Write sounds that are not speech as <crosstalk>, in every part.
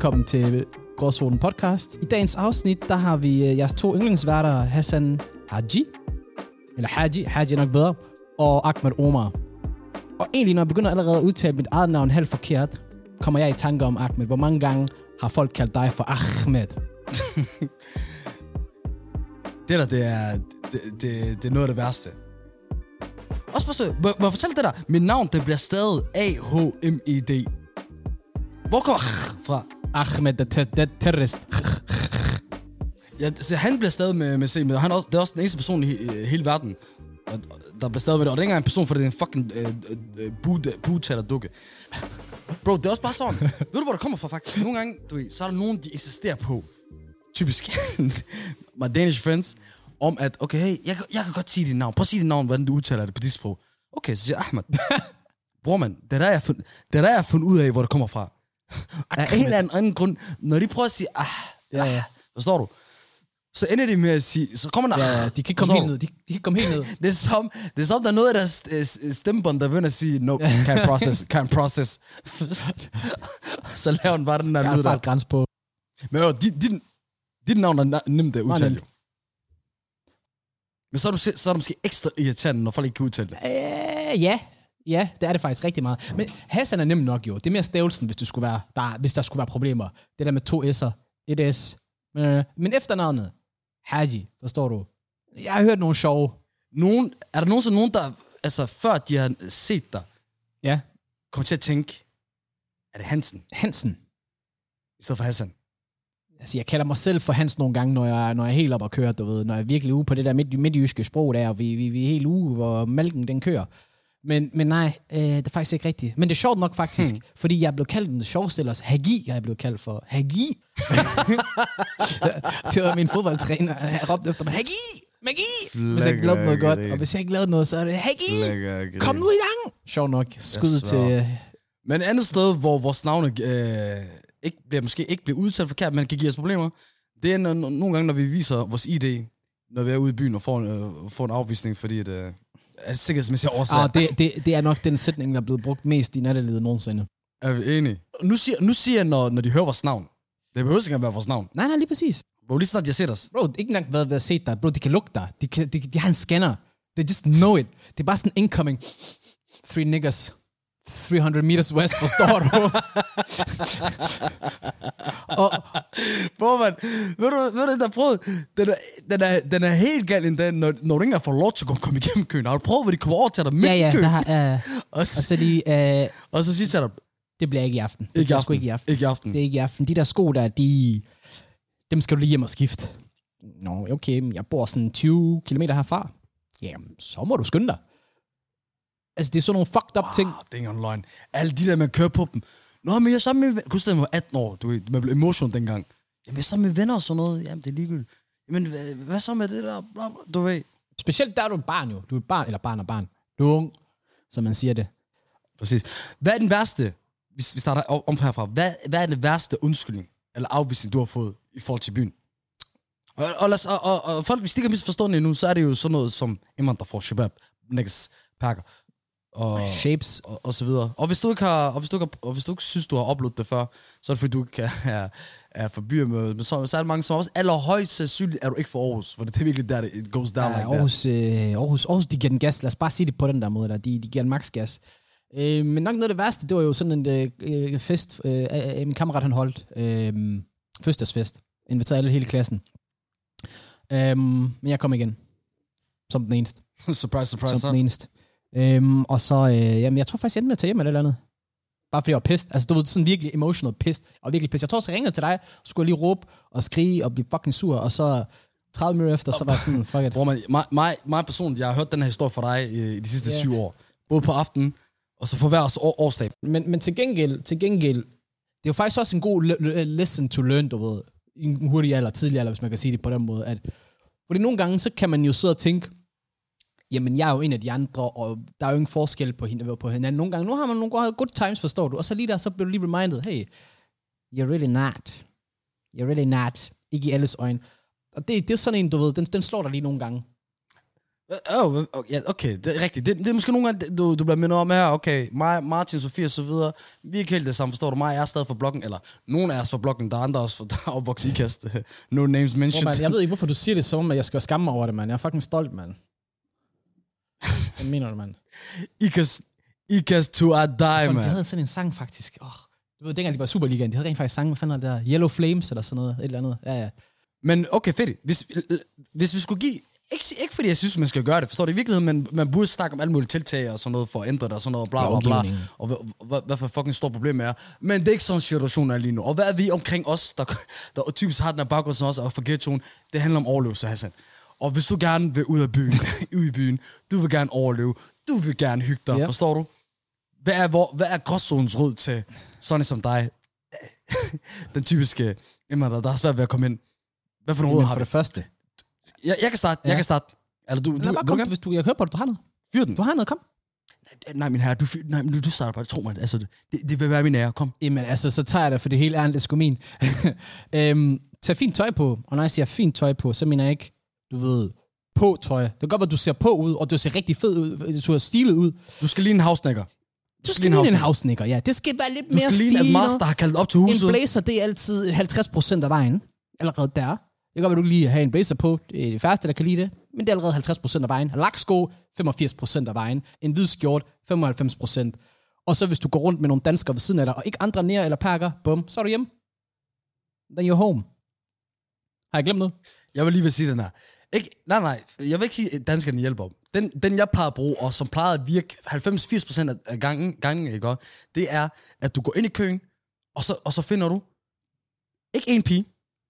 Velkommen til Gråzonen podcast. I dagens afsnit, der har vi øh, jeres to yndlingsværter, Hassan Haji, eller Haji, Haji er nok bedre, og Ahmed Omar. Og egentlig, når jeg begynder allerede at udtale mit eget navn halvt forkert, kommer jeg i tanke om Ahmed. Hvor mange gange har folk kaldt dig for Ahmed? <laughs> Det der, det er, det, det, det er noget af det værste. Også bare så, må, må jeg fortælle det der? Mit navn, det bliver stadig A-H-M-E-D. Hvor kommer fra? Ahmed, the ter- the terrorist. Ja, så han bliver stadig med, med C, men han er også, det er også den eneste person i he- hele verden, der bliver stadig med det. Og det er ikke engang en person, for det er en fucking øh, øh, butaler dukke. Bro, det er også bare sådan. <laughs> Ved du, hvor det kommer fra faktisk? Nogle gange, du ved, så er der nogen, de eksisterer på. Typisk. <laughs> My Danish friends. Om at, okay, hey, jeg, kan- jeg kan godt sige dit navn. Prøv at sige dit navn, hvordan du udtaler det på dit sprog. Okay, så siger jeg Ahmed. <laughs> Bror, man, det er der, jeg fundet, det er der, jeg har fundet ud af, hvor det kommer fra. Af en eller anden, grund, når de prøver at sige, ah, Ja, ja. Forstår du? Så ender de med at sige, så kommer der... Ja, ja, de kan ikke komme helt ned. De, de kan ikke komme helt ned. <laughs> Det er som, det er som, der er noget af deres øh, stemmebånd, der begynder at sige, no, can't process, can't process. <laughs> så laver den bare den der Jeg lyd har der. fart grænse på. Men jo, dit, dit, dit navn er nemt at udtale. jo. Men så er, måske- så er det måske ekstra irriterende, når folk ikke kan udtale det. Øh, ja. Ja, det er det faktisk rigtig meget. Men Hassan er nem nok jo. Det er mere stavelsen, hvis, du skulle være, der, hvis der skulle være problemer. Det der med to S'er, et S. Men, øh, men efternavnet, Haji, forstår du? Jeg har hørt nogle sjove. Nogen, er der nogensinde nogen, der, altså før de har set dig, Ja, kommer til at tænke, er det Hansen, Hansen. i stedet for Hassan? Altså, jeg kalder mig selv for Hans nogle gange, når jeg, når jeg er helt op og kører, du ved. Når jeg er virkelig ude på det der midt, midtjyske sprog der, og vi, vi, vi er helt ude, hvor mælken den kører. Men, men nej, øh, det er faktisk ikke rigtigt. Men det er sjovt nok faktisk, hmm. fordi jeg blevet kaldt den sjoveste ellers. Hagi, jeg er blevet kaldt for. Hagi! <laughs> det var min fodboldtræner, jeg råbte efter mig. Hagi! Magi! Hvis jeg ikke lavede noget godt, og hvis jeg ikke lavede noget, så er det Hagi! Kom nu i gang! Sjovt nok. Skud til... øh, Men et andet sted, hvor vores navne øh, ikke bliver, måske ikke bliver udtalt forkert, men kan give os problemer, det er når, når, nogle gange, når vi viser vores ID, når vi er ude i byen og får en, øh, får en afvisning, fordi det øh, er sikkerhedsmæssige årsager. Ah, det, det, det er nok den sætning, der er blevet brugt mest i nattelivet nogensinde. Er vi enige? Nu siger, nu siger jeg, når, når de hører vores navn. Det behøver ikke engang være vores navn. Nej, nej, lige præcis. Bro, lige snart de har set os. Bro, ikke engang været ved at se dig. Bro, de kan lugte dig. De, kan, de, de har en scanner. They just know it. Det er bare sådan incoming. Three niggas. 300 meters west, forstår du? <laughs> og, Bro, man, ved du, ved du, der prøvet, den er, den er, den er helt galt endda, når, når du ikke engang får lov til at komme igennem køen. Har du prøvet, hvor de kommer over til dig midt ja, ja, i køen? der har, uh, <laughs> Og, og så, så de, uh, og så siger jeg til dig, det bliver ikke i aften. Det ikke aften. ikke i aften. Ikke i aften. Det er ikke i aften. De der sko der, de, dem skal du lige hjem og skifte. Nå, okay, jeg bor sådan 20 km herfra. Jamen, så må du skynde dig. Altså, det er sådan nogle fucked up ting. Ah, det er ikke løgn. Alle de der, man kører på dem. Nå, men jeg er sammen med... Kunne du var 18 år, du ved, man blev emotion dengang. Jamen, jeg er sammen med venner og sådan noget. Jamen, det er ligegyldigt. Jamen, hvad, hvad så med det der? Bla, bla, du ved. Specielt der er du et barn jo. Du er et barn, eller barn og barn. Du er ung, som man siger det. Præcis. Hvad er den værste, hvis vi starter om herfra, hvad, hvad er den værste undskyldning eller afvisning, du har fået i forhold til byen? Og, og, lad os, og, og, og folk, hvis de ikke har misforstået det endnu, så er det jo sådan noget som indvandrer for shabab, niggas, pakker, og, Shapes. og, og så videre. Og hvis du ikke har, og hvis du ikke, har, og hvis du ikke synes, du har oplevet det før, så er det fordi, du ikke er, er byer med, men så, så er det mange, som også allerhøjst sandsynligt er du ikke for Aarhus, for det er virkelig der, det it goes down Ja, like that. Aarhus, øh, Aarhus, Aarhus, de giver den gas. Lad os bare sige det på den der måde. Der. De, de giver den max gas. Øh, men nok noget af det værste, det var jo sådan en øh, øh, fest, øh, min kammerat han holdt. Øh, fødselsdagsfest. Inviterede alle hele klassen. Øh, men jeg kom igen. Som den eneste. <laughs> surprise, surprise, som den eneste. Øhm, og så, øh, jamen, jeg tror faktisk, jeg endte med at tage hjem eller et eller andet. Bare fordi jeg var pissed. Altså, du var sådan virkelig emotional pissed. Og virkelig pissed. Jeg tror også, jeg ringede til dig, så skulle jeg lige råbe og skrige og blive fucking sur. Og så 30 minutter efter, så var jeg sådan, fuck it. Bror, man, mig, mig, mig personligt, jeg har hørt den her historie fra dig i, i de sidste yeah. syv år. Både på aftenen, og så for hver års år, årsdag. Men, men til gengæld, til gengæld, det er jo faktisk også en god le- le- lesson to learn, du ved, i en hurtig alder, tidlig alder, hvis man kan sige det på den måde. At, fordi nogle gange, så kan man jo sidde og tænke, jamen jeg er jo en af de andre, og der er jo ingen forskel på, hende, på hinanden. Nogle gange, nu har man nogle gode- good times, forstår du, og så lige der, så bliver du lige reminded, hey, you're really not. You're really not. Ikke i alles øjne. Og det, det er sådan en, du ved, den, den slår dig lige nogle gange. Oh, okay, okay, det er rigtigt. Det, det er måske nogle gange, du, du bliver mindet om her, okay, mig, Martin, Sofie og så videre, vi er ikke helt det samme, forstår du? Mig er stadig for blokken, eller nogen af os for blokken, der er andre også, for der er opvokset i kast. <laughs> no names Bro, mentioned. man, jeg ved ikke, <laughs> hvorfor du siger det som, at jeg skal skamme mig over det, mand. Jeg er fucking stolt, mand. Hvad mener du, mand? Ikas, Ikas to a die, De man. havde sådan en sang, faktisk. Oh, du ved, dengang de var Superligaen, de havde rent faktisk sang, hvad fanden er der? Yellow Flames, eller sådan noget, et eller andet. Ja, ja. Men okay, fedt. Hvis, hvis vi skulle give... Ikke, ikke fordi jeg synes, man skal gøre det, forstår du i virkeligheden, men man burde snakke om alle mulige tiltag og sådan noget for at ændre det og sådan noget, bla bla bla. Og hvad, hvad, hvad for fucking stort problem er. Men det er ikke sådan en situation er lige nu. Og hvad er vi omkring os, der, der typisk har den her baggrund som os, og for ghettoen, det handler om overlevelse, Hassan. Og hvis du gerne vil ud af byen, <laughs> ud i byen, du vil gerne overleve, du vil gerne hygge dig, Ja. forstår du? Hvad er, hvor, hvad er gråzonens råd til sådan en som dig? <laughs> den typiske indvandrer, der har svært ved at komme ind. Hvad for nogle råd har for det første. Jeg, jeg kan starte, ja. Jeg kan starte. Eller du, du, Lad du, bare du kan hvis du, jeg hører på dig, du har noget. fyre den. Du har noget, kom. Nej, min herre, du, fyr- nej, men du starter bare. Tro mig, altså, det, det vil være min ære. Kom. Jamen, altså, så tager jeg det, for det hele er sgu min. <laughs> øhm, tag fint tøj på, og når jeg siger fint tøj på, så mener jeg ikke, du ved, på tøj. Det kan godt være, at du ser på ud, og du ser rigtig fed ud, du ser stilet ud. Du skal ligne en havsnikker. Du skal ligne en havsnikker, ja. Det skal være lidt Du mere skal ligne, at der har kaldt op til huset. En blazer, det er altid 50% af vejen. Allerede der. Det kan godt være, du lige have en blazer på. Det er det færreste, der kan lide det. Men det er allerede 50% af vejen. Laksko, 85% af vejen. En hvid skjort, 95%. Og så hvis du går rundt med nogle danskere ved siden af dig, og ikke andre nær eller perker, bum, så er du hjemme. Then you're home. Har jeg glemt noget? Jeg vil lige vil sige den her. Ikke, nej, nej. Jeg vil ikke sige, at danskerne hjælper. Den, den jeg plejer at bruge, og som plejer at virke 90-80% af- gangen, gangen ikke, også? det er, at du går ind i køen, og så, og så finder du ikke en pige,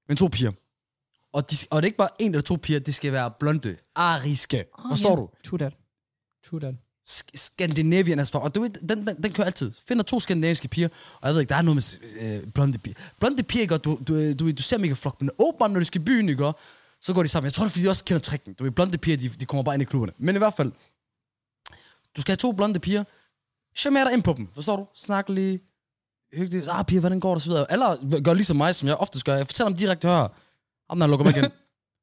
men to piger. Og, de, og det er ikke bare en eller to piger, det skal være blonde, ariske. Forstår du? True that. True that. Sk- Scandinavian as fuck. Og du ved, den, den, den kører altid. Finder to skandinaviske piger, og jeg ved ikke, der er noget med øh, blonde piger. Blonde piger, ikke? Du, du, du, du ser mega flok, men åbenbart, når de skal i byen, ikke? Så går de sammen. Jeg tror, det er, fordi de også kender tricken. Du ved, blonde piger, de, de kommer bare ind i klubberne. Men i hvert fald, du skal have to blonde piger. Charmer dig ind på dem, forstår du? Snak lige. Hyggeligt. Ah, piger, hvordan går det? Så videre. Eller gør ligesom mig, som jeg ofte gør. Jeg fortæller dem direkte, hør. Ham, der lukker mig igen. <laughs>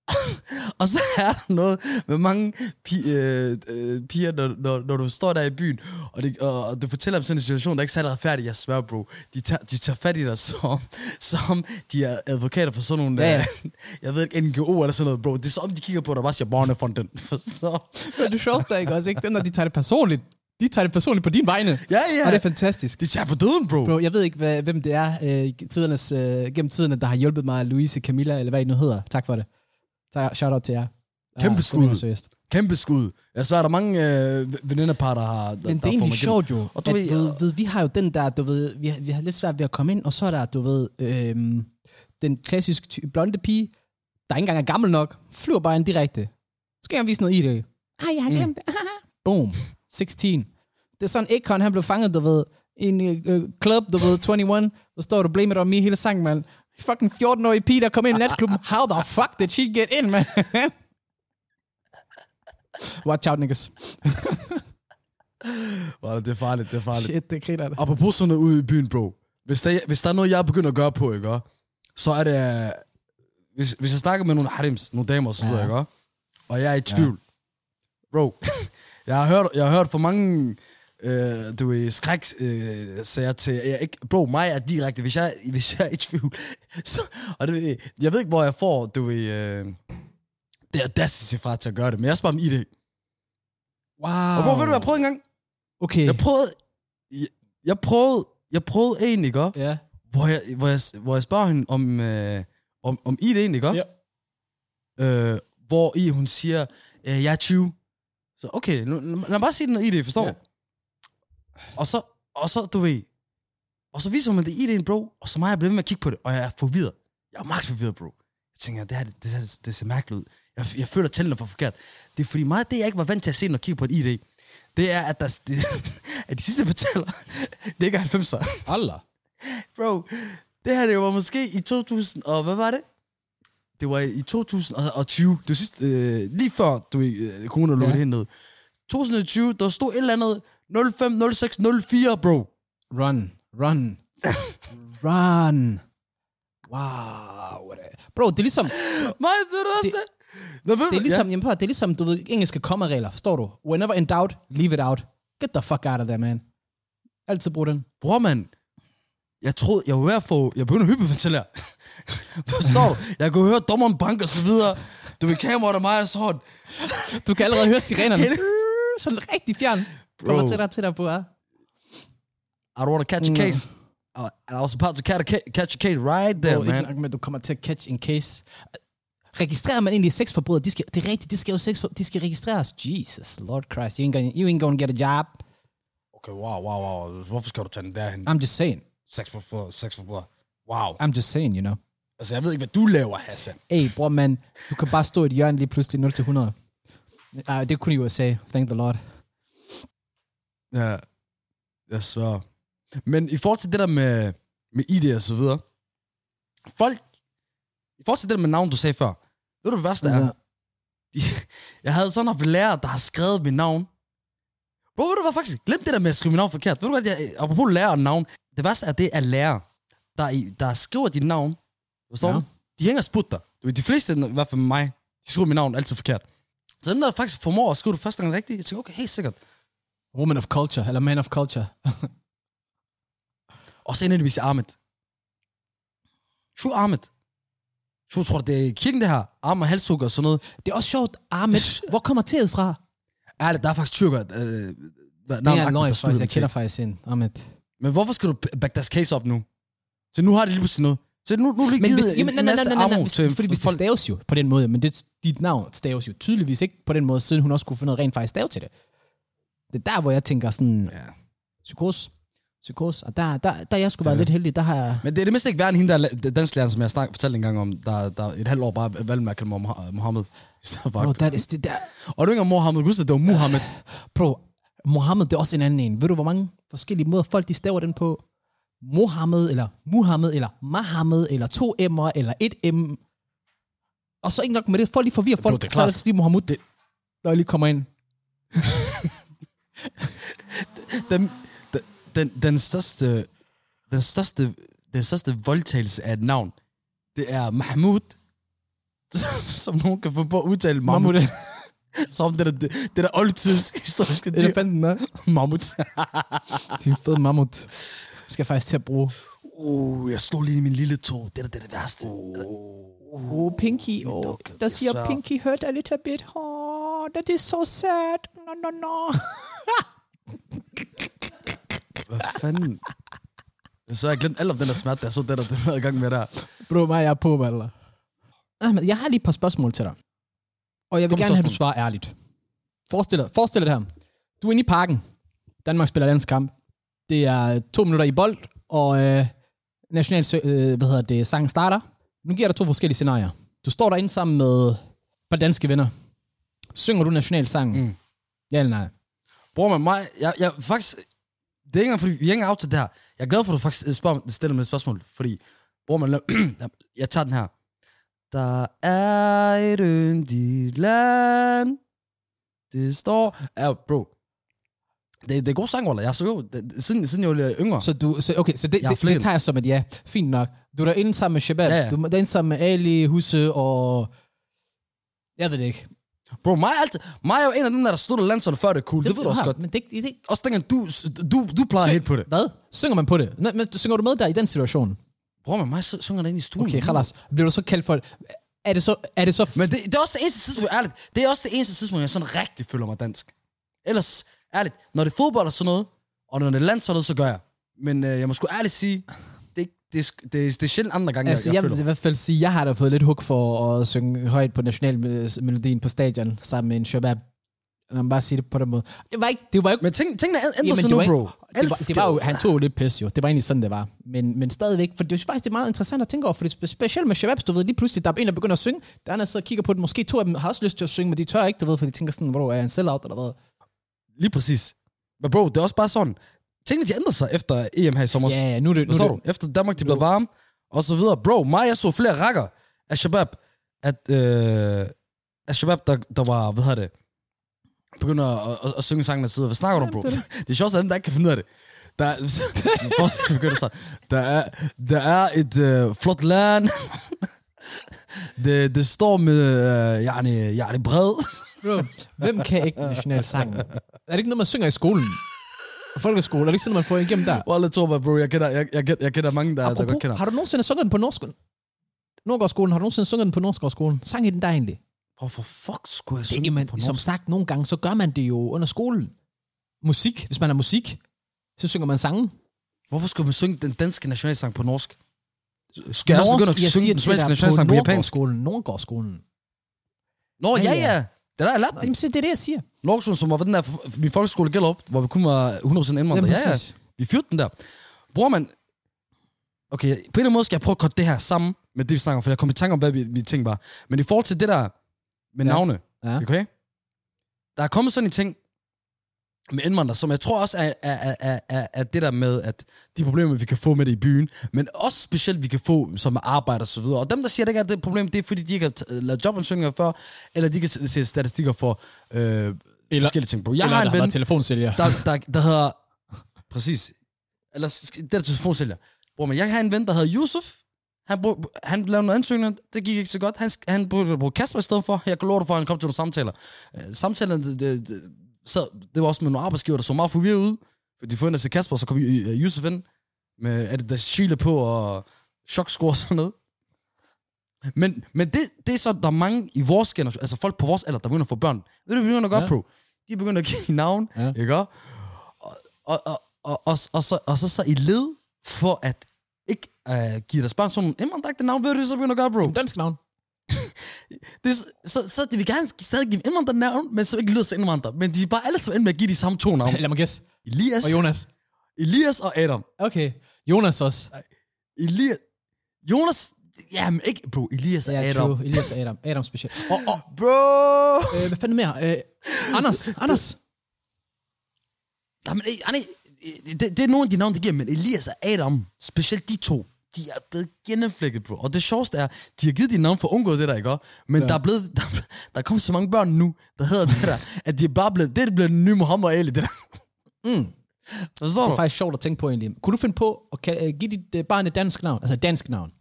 <laughs> og så er der noget med mange pi- øh, øh, piger, når, når, når du står der i byen, og, det, og, og du fortæller om sådan en situation, der er ikke særlig retfærdig, jeg svær, bro. De tager, de tager fat i dig som, som de er advokater for sådan nogle, Ja, ja. øh, <laughs> jeg ved ikke, NGO eller sådan noget, bro. Det er som, de kigger på dig og bare siger, barnefonden. Men <laughs> det sjoveste er ikke også, ikke? Det er, når de tager det personligt. De tager det personligt på din vegne. Ja, ja. Og det er fantastisk. De tager for døden, bro. Bro, jeg ved ikke, hvad, hvem det er øh, tidernes, øh, gennem tiderne, der har hjulpet mig, Louise, Camilla, eller hvad I nu hedder. Tak for det. Tak, shout out til jer. Kæmpe det skud. seriøst. Kæmpe skud. Jeg svært, der er mange øh, venindepar, der har... Der, Men det er egentlig sjovt jo, Og du ved, at, ved, øh, ved, vi har jo den der, du ved, vi har, vi har lidt svært ved at komme ind, og så er der, du ved, øhm, den klassiske ty- blonde pige, der ikke engang er gammel nok, flyver bare ind direkte. Så skal jeg vise noget i det. Ej, jeg har glemt det. <laughs> Boom. 16. Det er sådan, Akon, han blev fanget, du ved, i en øh, club, du ved, 21, så står du blame it on me hele sangen, mand. Fucking 14-årige pige, der kom ind i natklubben. <laughs> How the fuck did she get in, man? Watch out, niggas. <laughs> Wow, det er farligt, det er farligt. Shit, det griner det. Apropos sådan noget ude i byen, bro. Hvis der, hvis der er noget, jeg er begyndt at gøre på, ikke? Så er det... Hvis, hvis jeg snakker med nogle harims, nogle damer og så videre, Ja. ikke? Og jeg er i tvivl. Bro, <laughs> jeg har hørt, jeg har hørt for mange øh, du ved, skræk øh, sager til, jeg ikke, bro, mig er direkte, hvis jeg, hvis jeg er i tvivl, <laughs> så, og det, jeg ved ikke, hvor jeg får, du ved, øh, det audacity fra til at gøre det, men jeg spørger om ID. Wow. Og bro, ved du jeg prøvede engang? Okay. Jeg prøvede, jeg, jeg prøvede, jeg prøvede en, ikke? Ja. hvor jeg, hvor jeg, hvor jeg spørger hende om, øh, om, om ID'en, ikke? Ja. Øh, hvor i hun siger, øh, jeg er 20. Så okay, nu, lad mig bare sige noget ID, forstår Ja. du? Og så, og så, du ved, og så viser mig det ID'en, bro, og så mig jeg blevet ved med at kigge på det, og jeg er forvirret. Jeg er max forvirret, bro. Jeg tænker, det her, det, det, det, ser mærkeligt ud. Jeg, jeg føler, at tallene er for forkert. Det er fordi meget, det jeg ikke var vant til at se, når jeg kigger på et ID, det er, at, der, <laughs> det, at de sidste betaler, det ikke er 90'er. Allah. Bro, det her det var måske i 2000, og hvad var det? Det var i 2020. Det var sidst, øh, lige før du øh, corona lukkede Ja. ja. ned. 2020, der stod et eller andet 05, 06, 04, bro. Run. Run. Run. Wow. Bro, det er ligesom... Mig, ved du også Det- det? Ved Det er du- ligesom, jamen, prøv, at- det er ligesom, du ved, engelske kommaregler, forstår du? Whenever in doubt, leave it out. Get the fuck out of there, man. Altid brug den. Bror, mand. Jeg troede, jeg var ved at få... Jeg begyndte at hyperventilere. Forstår du? Jeg kunne høre dommeren banke og så videre. Du vil kameraet af mig og sådan. Du kan allerede høre sirenerne. Sådan rigtig fjern. Bro. Kommer til dig, til dig på, ja. I don't want to catch a case. I, I was about to catch a, ca- catch a case right there, Bro, ikke man. nok med, du kommer til at catch in case. Registrerer man egentlig sexforbrydere? De skal, det er rigtigt, de skal jo sex de skal registreres. Jesus, Lord Christ, you ain't gonna, you ain't gonna get a job. Okay, wow, wow, wow. Hvorfor skal du tage den derhen? I'm just saying. Sex for, for, sex for bror. Wow. I'm just saying, you know. Altså, jeg ved ikke, hvad du laver, Hassan. Hey, bror, man, du kan bare stå i et hjørne lige pludselig 0 til 100. Uh, det kunne i USA, thank the Lord. Ja, jeg svær. Men i forhold til det der med, med ID og så videre, folk, i forhold til det der med navn, du sagde før, ved du, hvad det værste Altså, er? De- Jeg havde sådan haft lærer, der har skrevet mit navn. Bro, ved du hvad faktisk? Glem det der med at skrive mit navn forkert. Ved du hvad, jeg, apropos lærer og navn. Det værste er, det er lærer, der, der skriver dit navn. Forstår Ja. du? De hænger sput dig. De fleste, i hvert fald mig, de skriver mit navn altid forkert. Så dem, der faktisk formår at skrive det første gang rigtigt, jeg tænker, okay, helt sikkert. Woman of culture, eller man of culture. <laughs> Og så indvendigvis Ahmed. Shu Ahmed. Shu tror, det er kirken, det her. Arm og halshugger og sådan noget. Det er også sjovt, Ahmed, <laughs> hvor kommer teet fra? Ærligt, der er faktisk tyrker. Øh, Det er en løgn, faktisk. Jeg kender faktisk en, Ahmed. Men hvorfor skal du back deres case op nu? Så nu har de lige pludselig noget. Så nu, nu er lige Men givet hvis, en, jamen, nej, nej, nej, nej, nej, til fordi hvis det staves jo på den måde, men det, dit navn staves jo tydeligvis ikke på den måde, siden hun også kunne finde noget rent faktisk stave til det. Det er der, hvor jeg tænker sådan, Ja. psykos, psykos, og der, der, der jeg skulle være lidt heldig, der har jeg... Men det er det mindste ikke værd end hende, der er dansklærer, som jeg snak, fortalte en gang om, der, der et halvt år bare valgte med at kalde mig Moha- Mohammed. <laughs> Bro, that is, det der, Og er ikke engang Mohammed, husk det, det var Muhammed. <laughs> bro, Mohammed, det er også en anden en. Ved du, hvor mange forskellige måder folk de staver den på? Mohammed, eller Muhammed, eller Mahammed, eller to M'er, eller et M. Og så ikke nok med det, folk lige forvirrer folk, det er så er klart. det lige Mohammed, det, når jeg lige kommer ind. <laughs> den, den, den, største, den største, den største voldtagelse af et navn, det er Mahmoud, <laughs> som nogen kan få på at udtale Mahmoud. Mahmoud. <laughs> som det der, det, det der oldtids historiske dyr. Elefanten er. Mahmoud. Det er en fed mammut. Skal jeg faktisk til at bruge. uh, jeg slog lige i min lille tog. Det er det, er det værste. Oh, Pinky. Oh, der er siger. Pinky hurt a little bit. Oh, that is so sad. No, no, no. Hvad fanden? Jeg så jeg glemt alt om den der smerte, der så det der, det var i gang med der. Bro, mig, jeg er på, Valder. Ahmed, jeg har lige et par spørgsmål til dig. Og jeg vil Kom gerne have, at du svarer ærligt. Forestil dig, forestil dig det her. Du er inde i parken. Danmark spiller landskamp. Det er to minutter i bold, og øh, national, øh, hvad hedder det, sangen starter. Nu giver dig to forskellige scenarier. Du står derinde sammen med et par danske venner. Synger du nationalsangen? Mm. Ja eller nej? Bror man, mig, jeg, jeg faktisk, det er ikke engang, fordi vi er ikke out til det her. Jeg er glad for, at du faktisk spørger, stiller mig et spørgsmål, fordi, bror man, <clears throat> jeg tager den her. Der er et yndigt land, det står... Ja, bro. Det, det er god sang, Waller. Jeg så jo, det, siden, siden jeg var yngre. Så, du, så okay, så det, det, det tager jeg som et ja. Fint nok. Du er derinde sammen med Shabab. Ja, ja. Du er derinde sammen med Ali, Husse og... Jeg ved det ikke. Bro, mig, er altid, mig er jo en af dem, der stod og landsholdet før det er cool. Det, det ved du også godt. Men det, det, det, Også dengang, du, du, du plejer helt på det. Hvad? Synger man på det? Nå, men synger du med der i den situation? Bror, man, mig sy- synger der inde i stuen. Okay, khalas. Bliver du så kaldt for... Er det så... Er det så Men det, det er også det eneste tidspunkt, ærligt, det er også det eneste tidspunkt, jeg sådan rigtig føler mig dansk. Ellers, ærligt, når det er fodbold og sådan noget, og når det er landsholdet, så gør jeg. Men øh, jeg må sgu ærligt sige, det, er det, det, er, sjældent andre gange, Altså, jeg, jeg, jeg, vil i føler mig. hvert fald sige, jeg har da fået lidt hug for at synge højt på nationalmelodien på stadion, sammen med en Shabab. Lad mig bare sige det på den måde. Det var ikke... Det var ikke Men ting, tingene ændrer Jamen, sig nu, bro. det var, det var jo, han tog jo lidt pis jo. Det var egentlig sådan, det var. Men, men stadigvæk, for det er faktisk det er meget interessant at tænke over, for det er specielt med Shababs, du ved, lige pludselig, der er en, der begynder at synge, der er der sidder og kigger på det, måske to af dem har også lyst til at synge, men de tør ikke, du ved, for de tænker sådan, hvor er en sellout eller hvad? Lige præcis. Men bro, det er også bare sådan, tingene de ændrer sig efter EM her i sommer. Ja, ja, nu er det, nu er Forstår det, du? Efter Danmark, de blev varme, og så videre. Bro, mig, jeg så flere rækker af Shabab, at, øh, af Shabab, der, der var, hvad hedder det, begynder at, at, at synge sangen og sidder. Hvad snakker du om, bro? det er sjovt, at dem, der ikke kan finde ud af det. Der er, begynder så. Der er, der er et øh, flot land. det, det står med, øh, yani, yani bred. Bro, hvem kan ikke nationalsangen? Er det ikke noget, man synger i skolen? Folkeskole, er det ikke sådan, man får igennem der? Wallah, tror mig, bro, jeg kender, jeg, jeg, jeg kender mange, der, der godt Apropos, kender. har du nogensinde sunget den på norsk? Nordgårdsskolen, har du nogensinde sunget den på Nordgårdsskolen? Sang I den der egentlig? Hvorfor fuck skulle jeg Det, synge på som norsk? sagt, nogle gange, så gør man det jo under skolen. Musik, hvis man har musik, så synger man sange. Hvorfor skulle man synge den danske nationalsang på norsk? Skal jeg også begynde at jeg synge den svenske nationalsang på japansk? Nordgårdsskolen. Nordgårdsskolen. Nå, ja, Ja. Det der er lært. Jamen, se, det er det, jeg siger. Norgskolen, som var den der, min folkeskole gælder op, hvor vi kun var 100% indvandrere. Ja, ja. præcis. Vi fyrte den der. Bror man, okay, på en eller anden måde skal jeg prøve at korte det her sammen med det, vi snakker om, for jeg kom i tanke om, hvad vi, vi ting var. Men i forhold til det der med Ja. navne, Ja. okay? Der er kommet sådan en ting med indvandrere, som jeg tror også er, er, er, er, er det der med, at de problemer, vi kan få med det i byen, men også specielt, vi kan få som arbejde og så videre. Og dem, der siger, at det ikke er det problem, det er, fordi de ikke har lavet jobansøgninger før, eller de kan se se statistikker for øh, eller, forskellige ting. Bro. Jeg Eller har der en ven, været telefonsælger. der, der, der hedder... Præcis. Eller det er telefonsælger. Bror, men jeg har en ven, der hedder Yusuf. Han, brug, han lavede nogle ansøgninger, det gik ikke så godt. Han, han brugte Kasper i stedet for. Jeg kan love dig for, at han kom til nogle samtaler. Uh, samtalerne, det, det, det, så, det var også med nogle arbejdsgiver, der så meget forvirret ud. De ind til Kasper, så kom Yusuf ind med Adidas Chile på og choksko og sådan noget. Men, men det, det er så, der er mange i vores generation, altså folk på vores alder, der begynder at få børn. Ved du, begynder at gøre, Ja. bro? De begynder at give navn, Ja. ikke? Og, og, og, og, og, og, så, og så, så i led for at ikke uh, give deres børn sådan nogle indvandrende navn, ved du, så begynder at gøre, bro? Dansk navn. <laughs> Det, er så, så de vil gerne stadig give indvandrende navn, men så ikke lyder så indvandrere. Men de er bare alle sammen med at give de samme to navne. Lad mig gætte. Elias, Og Jonas. Elias og Adam. Okay. Jonas også. Elias, Jonas, jamen ikke, bro, Elias og Ja, Adam. true. Elias og Adam. Adam specielt. <laughs> Og, og Bro! øh, hvad fanden mere? Øh, Anders. Anders. Jamen, eh, det, det er nogle af de navne, de giver, men Elias og Adam, specielt de to, de er blevet gennemflækket, bro. Og det sjoveste er, de har givet de navn for at undgå det der, ikke? Men Ja. der er blevet, der, er der er kommet så mange børn nu, der hedder det der, at de er bare blevet, det er blevet den nye Muhammad Ali, det der. Mm. Forstår Det du? er faktisk sjovt at tænke på egentlig. Kunne du finde på at uh, give dit uh, barn et dansk navn? Altså et dansk navn.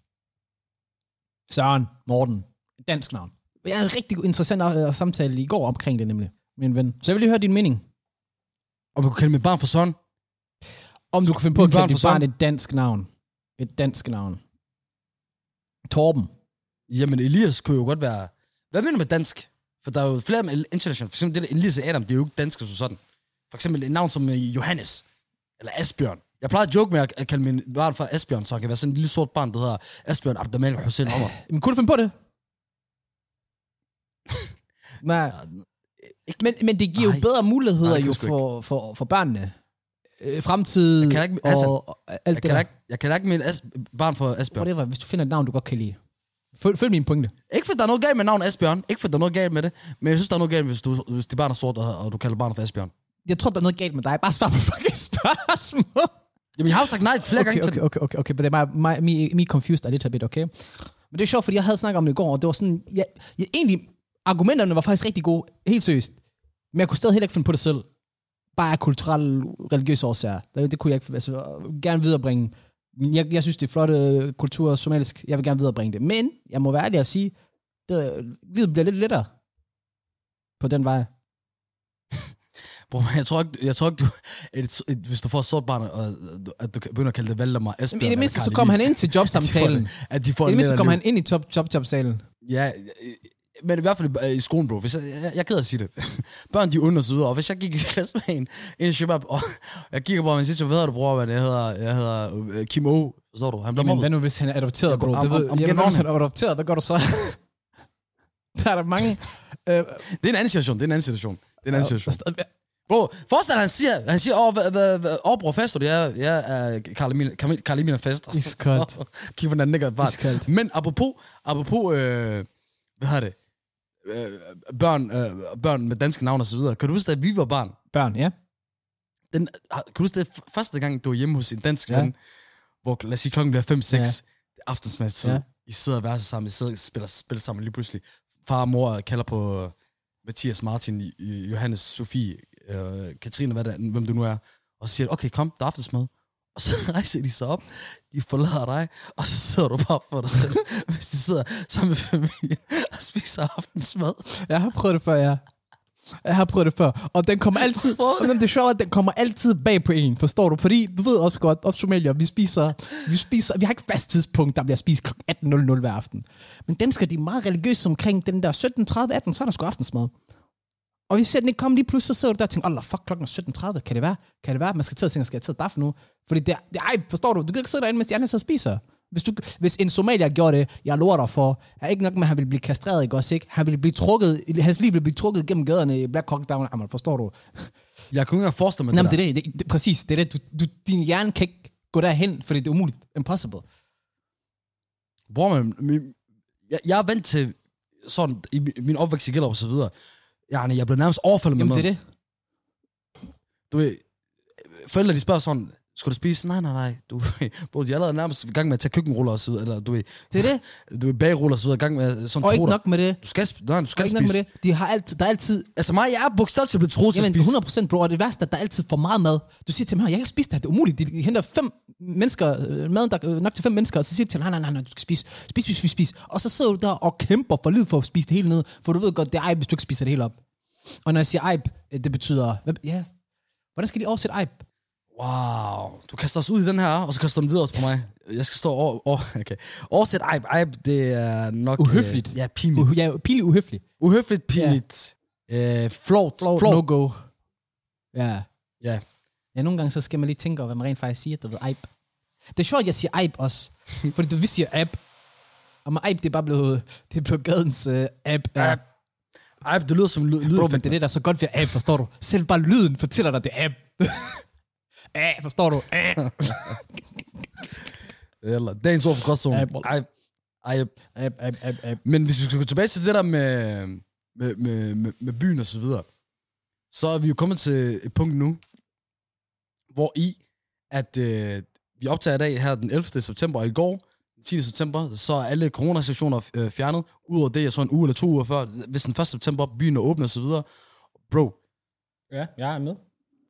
Søren, Morten. Et dansk navn. Jeg havde en rigtig interessant uh, samtale i går omkring det nemlig, min ven. Så jeg vil lige høre din mening. Og vi kunne kalde mit barn for Søren. Om du kan finde på at kalde barn dit barn et dansk navn. Et dansk navn. Torben. Jamen, Elias kunne jo godt være... Hvad mener du med dansk? For der er jo flere med international. For eksempel det der Elias og Adam, det er jo ikke dansk som sådan. For eksempel et navn som øh, Johannes. Eller Asbjørn. Jeg plejer at joke med at kalde min barn for Asbjørn, så han kan være sådan en lille sort barn, der hedder Asbjørn Abdamal Hussein Omar. <laughs> Men kunne du finde på det? <laughs> Nej. Men, men det giver Nej. jo bedre muligheder Nej, det jo for, for, for børnene. Øh, fremtid Jeg kan ikke- altså, og, alt Jeg det kan, der. ikke, jeg kan ikke med As, barn for Asbjørn. Whatever, hvis du finder et navn, du godt kan lide. Følg, følg min pointe. Ikke fordi der er noget galt med navn Asbjørn. Ikke fordi der er noget galt med det. Men jeg synes, der er noget galt, hvis, du, hvis dit barn er sort, og, og du kalder barnet for Asbjørn. Jeg tror, der er noget galt med dig. Bare svar på fucking <laughs> spørgsmål. Jamen, jeg har jo sagt nej flere Okay, gange til okay, okay, okay, okay, but det er bare, me, me confused a little bit, okay? Men det er sjovt, fordi jeg havde snakket om det i går, og det var sådan, jeg, jeg, egentlig, argumenterne var faktisk rigtig gode, helt seriøst. Men jeg kunne stadig heller ikke finde på det selv. Bare af kulturelle, religiøse årsager. Det, det kunne jeg ikke, altså, gerne viderebringe. Jeg, jeg synes, det er flotte kultur somalisk. Jeg vil gerne viderebringe det. Men, jeg må være ærlig at sige, det, livet bliver lidt lettere på den vej. Bro, jeg tror ikke, jeg tror ikke du, et, et, hvis du får et sort barn, og, at du kan begynde at kalde det Valdemar Asbjørn. Men i det mindste, så kom han ind til <laughs> jobsamtalen. At de får I det mindste lettere kom han ind i top, top, top salen. Ja, men i hvert fald øh, i skolen, bro. Hvis jeg, jeg, jeg er af at sige det. <laughs> Børn, de under og hvis jeg gik i klasse med en, en shabab, og jeg kigger på ham og siger, hvad hedder du, bror? Jeg hedder, jeg hedder øh, Kim O. Så du, han bliver Jamen, hvad nu, hvis han er adopteret, Jeg bro? går- Det ved, om- jamen, hvis han er adopteret, hvad gør du så? <laughs> der er der mange... Øh, Det er en anden situation, det er en anden situation. Det er en anden situation. Bro, forestil dig, han siger, han siger, åh, hvad, åh, bror, fester du? Jeg, jeg er Karl Emil, Karl- Emil fester. Iskoldt. Kig, hvordan den bare. Iskoldt. Men apropos, apropos, øh, hvad hedder det? Øh, børn, øh, børn med danske navne og så videre. Kan du huske, da vi var barn? Børn, ja. Den, har- kan du huske det første gang, du var hjemme hos en dansk Ja. ven, hvor lad os sige, klokken bliver 5-6, Ja. aftensmadstid. Ja. I sidder og værser sammen, I sidder og spiller, spiller sammen lige pludselig. Far og mor kalder på Mathias, Martin, Johannes, Sofie, øh, Katrine, hvad der, hvem du nu er, og så siger, okay, kom, der er aftensmad. Og så <laughs> rejser de sig op, de forlader dig, og så sidder du bare for dig selv, <laughs> hvis de sidder sammen med familien og spiser aftensmad. Jeg har prøvet det før, ja. Jeg har prøvet det før. Og den kommer altid... Men det er sjovt, at den kommer altid bag på en, forstår du? Fordi du ved også godt, os somalier, vi spiser, vi spiser... Vi har ikke fast tidspunkt, der bliver spist kl. 18.00 hver aften. Men den skal de meget religiøse omkring den der 17.30, 18, så er der sgu aftensmad. Og hvis den ikke kommer lige pludselig, så sidder du der og tænker, oh, fuck, klokken er 17.30. Kan det være? Kan det være? Man skal til at tænke, skal jeg til at daffe nu? Fordi det er, det ej, forstår du? Du kan ikke sidde derinde, mens de andre så spiser. Hvis, du, hvis en somalier gjorde det, jeg lover dig for, er ikke nok med, at han ville blive kastreret, ikke også, ikke? Han ville blive trukket, hans liv ville blive trukket gennem gaderne i Black Hawk Down. Jamen, forstår du? Jeg kunne ikke forestille mig Jamen, det, det er det, det, det, præcis, det er det. Du, du, din hjerne kan ikke gå derhen, fordi det er umuligt. Impossible. der. Bror, man, min, jeg, jeg er vant til sådan, i min- min opvækst i Gellerup og så videre. Jeg, jeg blev nærmest overfaldet med Jamen, mad. det er det. Du ved, forældre de spørger sådan, skal du spise? Nej, nej, nej. Du, <laughs> bro, de er allerede nærmest i gang med at tage køkkenruller og så videre, eller du ved, Det er <laughs> det. du ved bagruller og så videre, i gang med sådan Og ikke nok med det. Du skal, nej, du Og skal ikke nok med spise. det. De har altid, der er altid Altså mig, jeg er bogstaveligt til at blive troet til at spise. 100 bro, og det værste er, at der er altid for meget mad. Du siger til mig, jeg kan ikke spise det her, det er umuligt. De henter fem mennesker, øh, maden der er nok til fem mennesker, og så siger de til dig, nej, nej, nej, du skal spise, spis, spis, spis, spis. Og så sidder du der og kæmper for livet for at spise det hele ned, for du ved godt, det er ejb, hvis du ikke spiser det hele op. Og når jeg siger ejb, øh, det betyder, hvad, ja, hvordan skal de oversætte ejb? Wow. Du kaster os ud i den her, og så kaster den videre på mig. Jeg skal stå over... over <laughs> okay. Oversæt ejb. Ejb, det er nok... Uhøfligt. Øh, ja, pinligt. Uh, ja, pinligt uhøfligt. Uhøfligt, pinligt. Ja. Øh, flot. Flot, Flot. no go. Ja. Ja. Ja, nogle gange så skal man lige tænke over, hvad man rent faktisk siger, du ved, ejb. Det er sjovt, at jeg siger ejb også. <laughs> fordi du, vi siger ab. Og med ejb, det er bare blevet, det er blevet gadens ab. Ja. Ab. Ejb, det lyder som lyd. Bro, men det er det, der er så godt ved ab, forstår du? Selv bare lyden fortæller dig, det er ab. <laughs> Ah, forstår du? Ah. <laughs> Eller dagens ord for gråzonen. Ab, ab, ab, ab. Men hvis vi skal gå tilbage til det der med, med, med, med, med byen og så videre, så er vi jo kommet til et punkt nu, hvor i, at øh, vi optager i dag her den 11. september, og i går, den 10. september, så er alle coronarestriktioner øh, fjernet. Udover det er så en uge eller to uger før, hvis den 1. september byen er åbnet og så videre. Bro, Ja, jeg er med.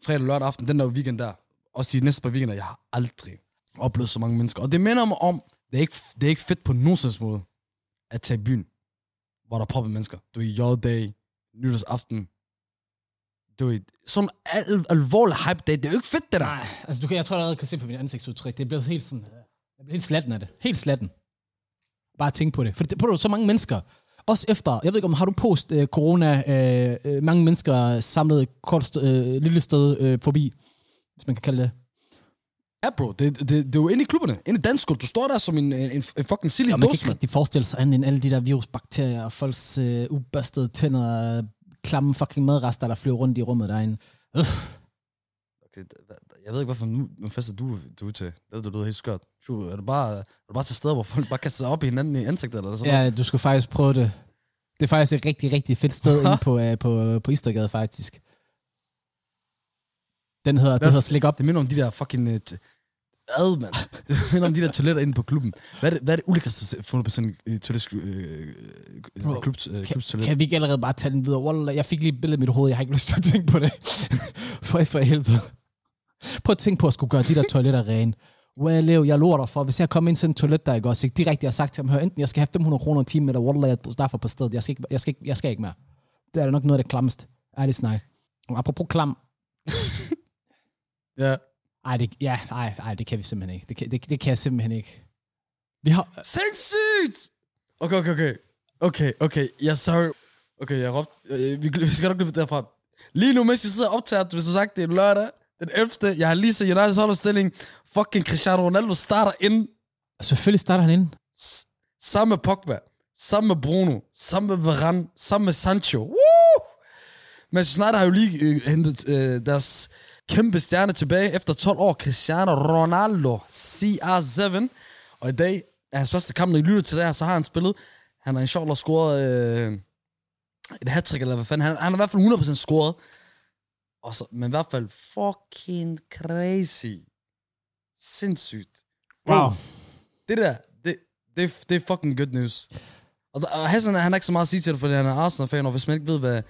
fredag og lørdag aften, den der weekend der, også de næste par weekender, jeg har aldrig oplevet så mange mennesker. Og det minder mig om, det er ikke, det er ikke fedt på nogen måde, at tage i byen, hvor der er proppet mennesker. Du er i J-dag, nytårsaften. Du er sådan al, alvorlig hype dag. Det er jo ikke fedt, det der. Nej, altså du kan, jeg tror, jeg allerede kan se på mit ansigtsudtryk. Det er blevet helt sådan, øh, jeg bliver helt slatten af det. Helt slatten. Bare tænk på det. For det, på så mange mennesker. Også efter, jeg ved ikke om, har du post øh, corona, øh, øh, mange mennesker samlet et kort st- øh, lille sted øh, forbi, hvis man kan kalde det. Ja, bro. Det, det, det, er jo inde i klubberne. Inde i dansk Du står der som en, en, en fucking silly Og man kan dåse, ikke rigtig forestille sig andet end alle de der virusbakterier og folks øh, ubørstede tænder, klamme fucking madrester, der flyver rundt i rummet derinde. Øh. Okay, jeg ved ikke, hvorfor nu, nu fester du, du er til. Det, det lyder helt skørt. Er du bare, er du bare til steder, hvor folk bare kaster sig op i hinanden i ansigtet, eller sådan noget? Ja, du skulle faktisk prøve det. Det er faktisk et rigtig, rigtig fedt sted <laughs> inde på, uh, på, på Istergade, faktisk. Den hedder, det hedder Slik Up. Det minder om de der fucking... Uh, ad, mand. <laughs> Det minder om de der toiletter inde på klubben. Hvad er det, hvad er det ulækreste fundet på sådan en uh, toilet, uh, Bro, klub, uh, Kan, kan vi ikke allerede bare tage den videre? Wallah, jeg fik lige et billede i mit hoved, jeg har ikke lyst til at tænke på det. <laughs> for, for helvede. Prøv at tænke på at skulle gøre de der toiletter <laughs> rene. Well, Leo, jeg lover dig for, hvis jeg kommer ind til en toilet, der ikke også ikke direkte har sagt til ham, hør, enten jeg skal have 500 kroner i timen, eller wallah, jeg er derfor på stedet, jeg skal, ikke, jeg, skal ikke, jeg skal ikke mere. Det er da nok noget af det klammeste. Ærligt snak. Apropos klam, Ja. ej, det, ja, ej, ej, det kan vi simpelthen ikke. Det kan, det, det kan jeg simpelthen ikke. Vi har, Sindssygt! Okay, okay, okay. Okay, okay. Ja, sorry. Okay, jeg råbte. Øh, vi, vi skal nok løbe derfra. Lige nu, mens vi sidder og optager, hvis du sagt, det er lørdag, den 11. Jeg har lige set United's holdopstilling. Fucking Cristiano Ronaldo starter ind. selvfølgelig starter han ind. S- Sammen med Pogba. Sammen med Bruno. Sammen med Varane. Sammen med Sancho. Woo! Manchester United har jo lige øh, hentet øh, deres kæmpe stjerne tilbage efter 12 år. Cristiano Ronaldo. CR7. Og i dag er hans første kamp, når I lytter til det her, så har han spillet. Han har inshallah scoret øh, et hat eller hvad fanden. Han, han har i hvert fald 100% scoret. Og så, men i hvert fald fucking crazy. Sindssygt. Bro, Wow. det der, det, det, det er fucking good news. Og, og Hassan, han har ikke så meget at sige til det, fordi han er Arsenal-fan, og hvis man ikke ved, hvad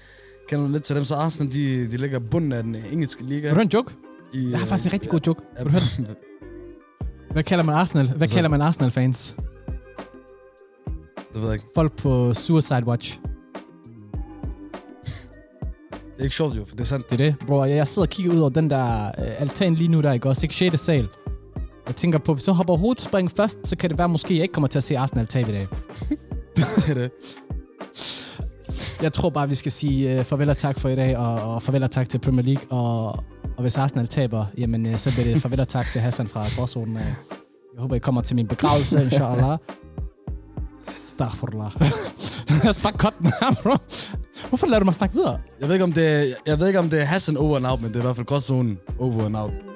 kender lidt til dem, så Arsenal, de, de ligger bunden af den engelske liga. Vil du høre en joke? De, Jeg har faktisk en rigtig god joke. Vil du høre den? <laughs> Hvad kalder man Arsenal? Hvad Altså- kalder man Arsenal-fans? Det ved jeg ikke. Folk på Suicide Watch. Det er ikke sjovt jo, for det er sandt. Det er det, bror. Jeg sidder og kigger ud over den der øh, altan lige nu, der ikke også. Ikke 6. sal. Jeg tænker på, hvis jeg hopper hovedspring først, så kan det være, måske jeg ikke kommer til at se Arsenal tabe i dag. <laughs> det er det. Jeg tror bare, vi skal sige uh, farvel og tak for i dag, og, og farvel og tak til Premier League. Og, og hvis Arsenal taber, jamen, uh, så bliver det farvel og tak til Hassan fra Gråzonen. Uh, jeg håber, I kommer til min begravelse, inshallah. Astaghfirullah. <laughs> Lad os bare cut den her, bro. Hvorfor lader du mig snakke videre? Jeg ved ikke, om det er, jeg ved ikke, om det er Hassan over and out, men det er i hvert fald Gråzonen over and out.